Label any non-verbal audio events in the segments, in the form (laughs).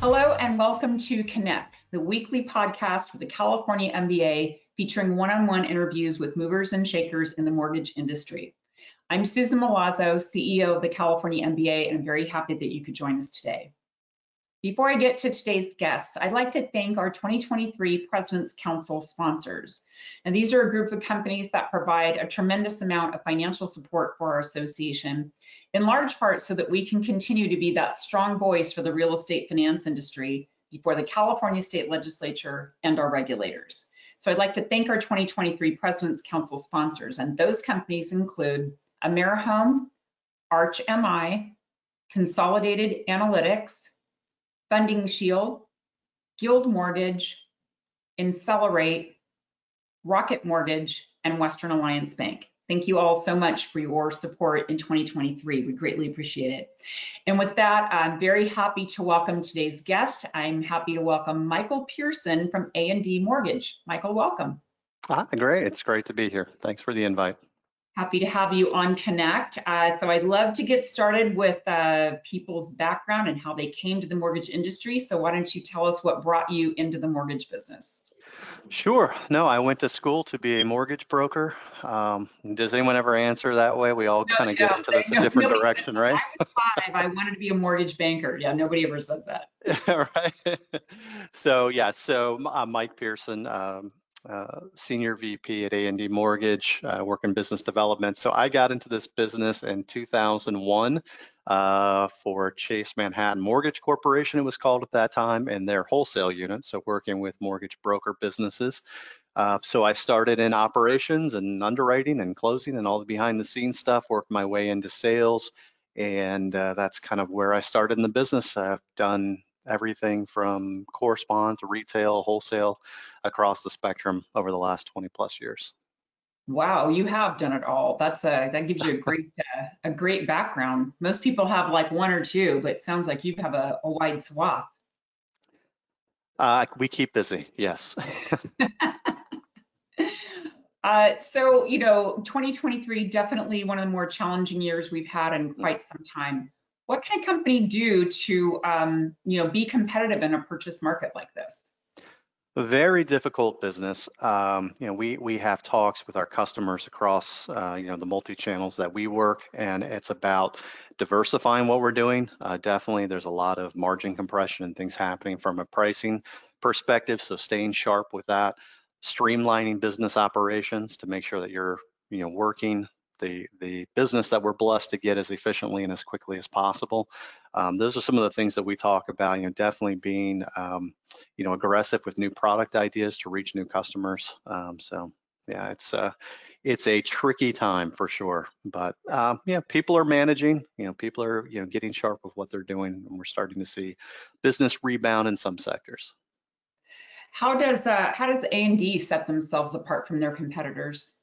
Hello and welcome to Connect, the weekly podcast for the California MBA featuring one-on-one interviews with movers and shakers in the mortgage industry. I'm Susan Milazzo, CEO of the California MBA, and I'm very happy that you could join us today. Before I get to today's guests, I'd like to thank our 2023 President's Council sponsors. And these are a group of companies that provide a tremendous amount of financial support for our association, in large part so that we can continue to be that strong voice for the real estate finance industry before the California State Legislature and our regulators. So I'd like to thank our 2023 President's Council sponsors, and those companies include AmeriHome, Arch MI, Consolidated Analytics, Funding Shield, Guild Mortgage, Incelerate, Rocket Mortgage, and Western Alliance Bank. Thank you all so much for your support in 2023. We greatly appreciate it. And with that, I'm very happy to welcome today's guest. I'm happy to welcome Michael Pearson from A&D Mortgage. Michael, welcome. Ah, great. It's great to be here. Thanks for the invite. Happy to have you on Connect. Uh, so I'd love to get started with uh, people's background and how they came to the mortgage industry. So why don't you tell us what brought you into the mortgage business? Sure. No, I went to school to be a mortgage broker. Um, does anyone ever answer that way? We all no, kind of no, get into this no, a different direction, right? I five. I wanted to be a mortgage banker. Yeah, nobody ever says that. (laughs) right. (laughs) So yeah, so uh, Mike Pearson, um, uh, senior VP at A&D Mortgage, uh, work in business development. So I got into this business in 2001 uh, for Chase Manhattan Mortgage Corporation, it was called at that time, and their wholesale unit, so working with mortgage broker businesses. Uh, so I started in operations and underwriting and closing and all the behind the scenes stuff, worked my way into sales, and uh, that's kind of where I started in the business. I've done everything from correspond to retail, wholesale, across the spectrum over the last 20 plus years. Wow, you have done it all. That's a that gives you a great (laughs) uh, a great background. Most people have like one or two, but it sounds like you have a, a wide swath. Uh, we keep busy, yes. (laughs) (laughs) uh, so you know, 2023 definitely one of the more challenging years we've had in quite some time. What can a company do to um, you know be competitive in a purchase market like this? Very difficult business. Um, you know, we we have talks with our customers across uh, you know the multi channels that we work, and it's about diversifying what we're doing. Uh, definitely, there's a lot of margin compression and things happening from a pricing perspective. So staying sharp with that, streamlining business operations to make sure that you're you know working the, the business that we're blessed to get as efficiently and as quickly as possible. Um, those are some of the things that we talk about, you know, definitely being, um, you know, aggressive with new product ideas to reach new customers. Um, so yeah, it's, uh, it's a tricky time for sure, but um, yeah, people are managing, you know, people are, you know, getting sharp with what they're doing and we're starting to see business rebound in some sectors. How does uh, how does A&D set themselves apart from their competitors?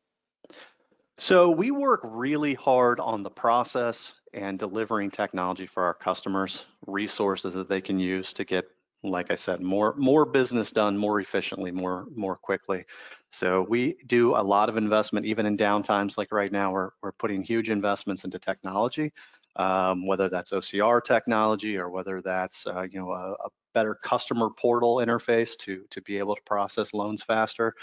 So we work really hard on the process and delivering technology for our customers, resources that they can use to get, like I said, more more business done more efficiently, more more quickly. So we do a lot of investment, even in downtimes like right now, we're, we're putting huge investments into technology, um, whether that's OCR technology or whether that's uh, you know a, a, better customer portal interface to to be able to process loans faster.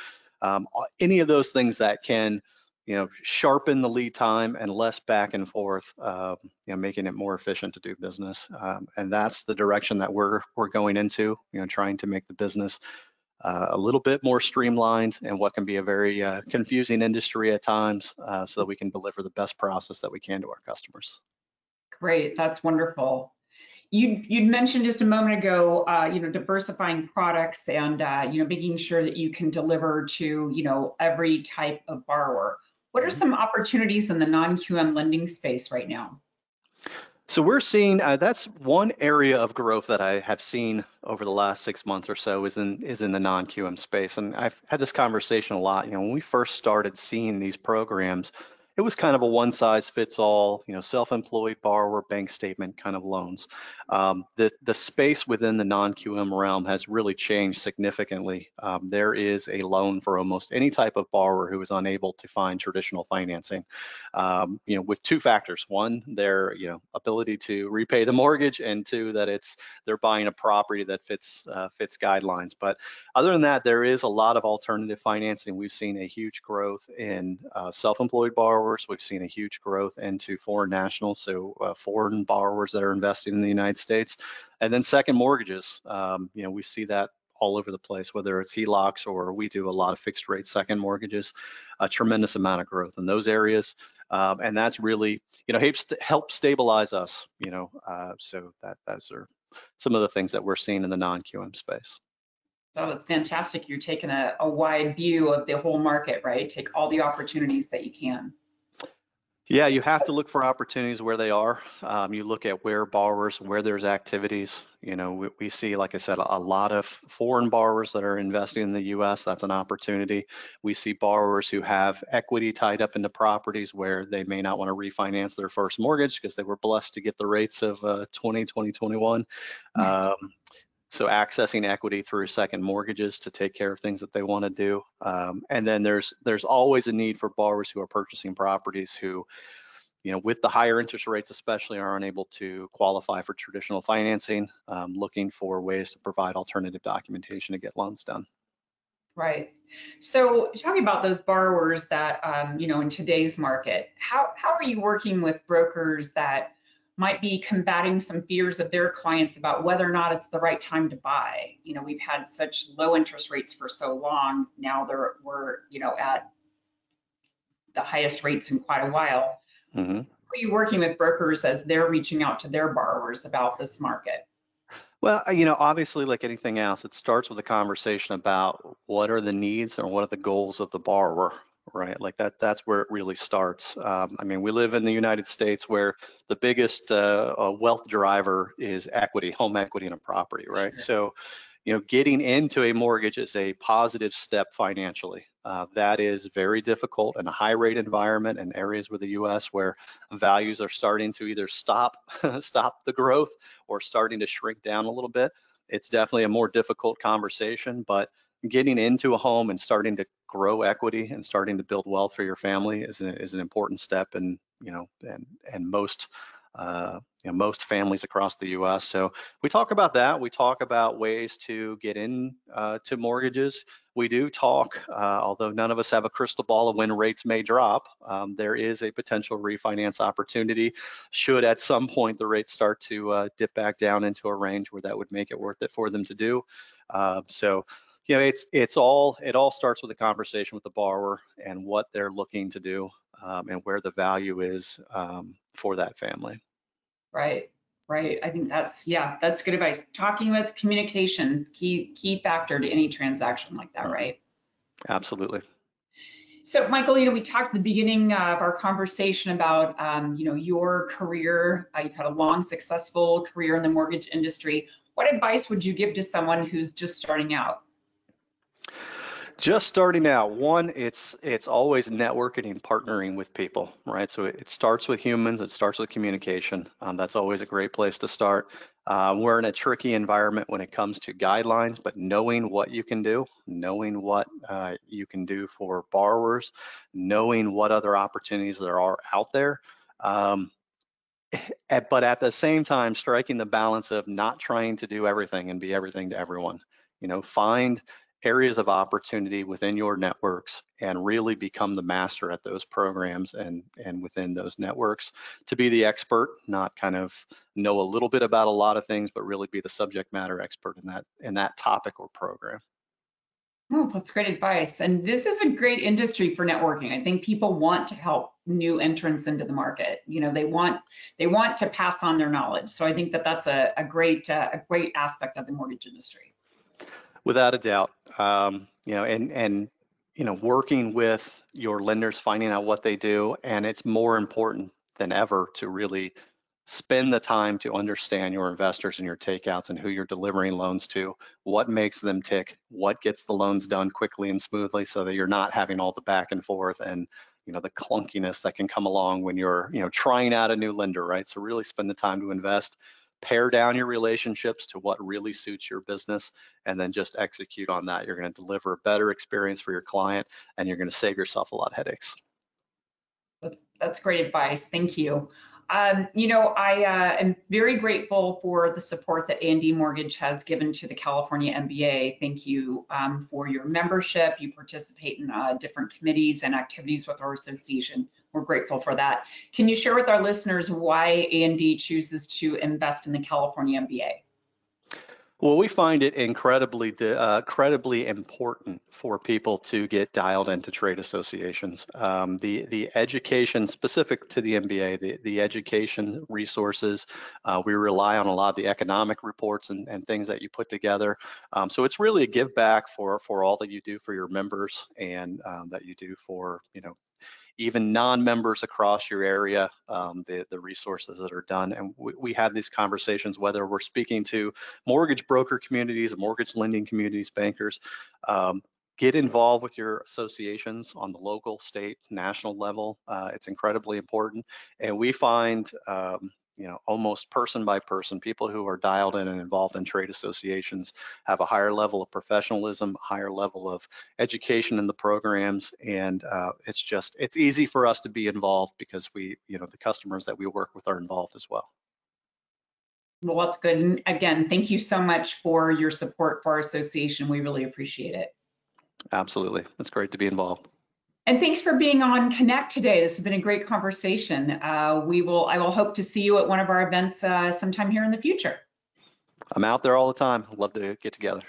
Um, any of those things that can you know, sharpen the lead time and less back and forth, uh, you know, making it more efficient to do business. Um, and that's the direction that we're we're going into. You know, trying to make the business uh, a little bit more streamlined and what can be a very uh, confusing industry at times, uh, so that we can deliver the best process that we can to our customers. Great, that's wonderful. You you'd mentioned just a moment ago, uh, you know, diversifying products and uh, you know making sure that you can deliver to you know every type of borrower. What are some opportunities in the non-QM lending space right now? So we're seeing uh, that's one area of growth that I have seen over the last six months or so is in is in the non-QM space, and I've had this conversation a lot. You know, when we first started seeing these programs, it was kind of a one size fits all, you know, self-employed borrower bank statement kind of loans. Um, the, the space within the non-QM realm has really changed significantly. Um, there is a loan for almost any type of borrower who is unable to find traditional financing, um, you know, with two factors. One, their, you know, ability to repay the mortgage and two, that it's, they're buying a property that fits, uh, fits guidelines. But other than that, there is a lot of alternative financing. We've seen a huge growth in uh, self-employed borrowers. We've seen a huge growth into foreign nationals, so uh, foreign borrowers that are investing in the United States. And then second mortgages, um, you know, we see that all over the place, whether it's HELOCs or we do a lot of fixed rate second mortgages, a tremendous amount of growth in those areas. Um, and that's really, you know, helps, help stabilize us, you know, uh, so that those are some of the things that we're seeing in the non-QM space. So it's fantastic. You're taking a, a wide view of the whole market, right? Take all the opportunities that you can. Yeah, you have to look for opportunities where they are. Um, you look at where borrowers, where there's activities. You know, we, we, see, like I said, a lot of foreign borrowers that are investing in the U.S. That's an opportunity. We see borrowers who have equity tied up into properties where they may not want to refinance their first mortgage because they were blessed to get the rates of uh, 20, 2021. Um, so accessing equity through second mortgages to take care of things that they want to do. Um, and then there's there's always a need for borrowers who are purchasing properties who, you know, with the higher interest rates especially are unable to qualify for traditional financing, um, looking for ways to provide alternative documentation to get loans done. Right. So talking about those borrowers that, um, you know, in today's market, how, how are you working with brokers that might be combating some fears of their clients about whether or not it's the right time to buy. You know, we've had such low interest rates for so long. Now they're we're you know at the highest rates in quite a while. Mm-hmm. Are you working with brokers as they're reaching out to their borrowers about this market? Well, you know, obviously, like anything else, it starts with a conversation about what are the needs and what are the goals of the borrower right? Like that, that's where it really starts. Um, I mean, we live in the United States where the biggest uh, uh wealth driver is equity, home equity in a property, right? Sure. So, you know, getting into a mortgage is a positive step financially. Uh, that is very difficult in a high rate environment in areas with the U.S. where values are starting to either stop, (laughs) stop the growth or starting to shrink down a little bit. It's definitely a more difficult conversation, but getting into a home and starting to grow equity and starting to build wealth for your family is, a, is an important step and you know and and most uh, you know, most families across the U.S. So we talk about that. We talk about ways to get in uh, to mortgages. We do talk, uh, although none of us have a crystal ball of when rates may drop. Um, there is a potential refinance opportunity should at some point the rates start to uh, dip back down into a range where that would make it worth it for them to do. Uh, so you know, it's it's all it all starts with a conversation with the borrower and what they're looking to do um, and where the value is um, for that family. Right, right. I think that's yeah, that's good advice. Talking with communication, key key factor to any transaction like that, right? Absolutely. So, Michael, you know, we talked at the beginning of our conversation about, um, you know, your career. Uh, you've had a long, successful career in the mortgage industry. What advice would you give to someone who's just starting out? Just starting out, one, it's it's always networking and partnering with people, right? So it, starts with humans, it starts with communication. Um, that's always a great place to start. Uh, we're in a tricky environment when it comes to guidelines, but knowing what you can do, knowing what uh, you can do for borrowers, knowing what other opportunities there are out there, um, (laughs) but at the same time, striking the balance of not trying to do everything and be everything to everyone. You know, find areas of opportunity within your networks and really become the master at those programs and and within those networks to be the expert not kind of know a little bit about a lot of things but really be the subject matter expert in that in that topic or program Oh, that's great advice. And this is a great industry for networking. I think people want to help new entrants into the market. You know, they want they want to pass on their knowledge. So I think that that's a, a great uh, a great aspect of the mortgage industry. Without a doubt, um, you know, and and you know, working with your lenders, finding out what they do, and it's more important than ever to really spend the time to understand your investors and your takeouts and who you're delivering loans to, what makes them tick, what gets the loans done quickly and smoothly so that you're not having all the back and forth and you know the clunkiness that can come along when you're you know trying out a new lender, right? So really spend the time to invest, pare down your relationships to what really suits your business, and then just execute on that. You're going to deliver a better experience for your client, and you're going to save yourself a lot of headaches. That's, that's great advice. Thank you. Um, you know, I uh, am very grateful for the support that A&D Mortgage has given to the California MBA. Thank you um, for your membership. You participate in uh, different committees and activities with our association. We're grateful for that. Can you share with our listeners why A&D chooses to invest in the California MBA? Well, we find it incredibly, uh, incredibly important for people to get dialed into trade associations. Um, the the education specific to the MBA, the the education resources, uh, we rely on a lot of the economic reports and, and things that you put together. Um, so it's really a give back for for all that you do for your members and um, that you do for you know even non-members across your area, um, the, the resources that are done. And we, we have these conversations, whether we're speaking to mortgage broker communities, mortgage lending communities, bankers, um, get involved with your associations on the local, state, national level. Uh, it's incredibly important. And we find um, you know, almost person by person, people who are dialed in and involved in trade associations have a higher level of professionalism, higher level of education in the programs, and uh, it's just it's easy for us to be involved because we, you know, the customers that we work with are involved as well. Well, that's good. And again, thank you so much for your support for our association. We really appreciate it. Absolutely, it's great to be involved. And thanks for being on Connect today. This has been a great conversation. Uh, we will, I will hope to see you at one of our events uh, sometime here in the future. I'm out there all the time. Love to get together.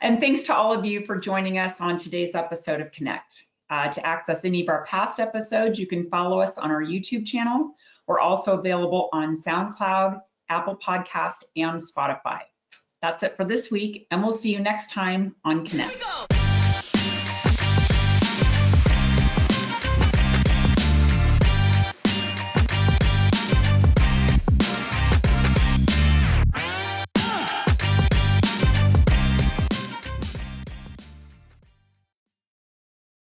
And thanks to all of you for joining us on today's episode of Connect. Uh, to access any of our past episodes, you can follow us on our YouTube channel. We're also available on SoundCloud, Apple Podcast, and Spotify. That's it for this week, and we'll see you next time on Connect.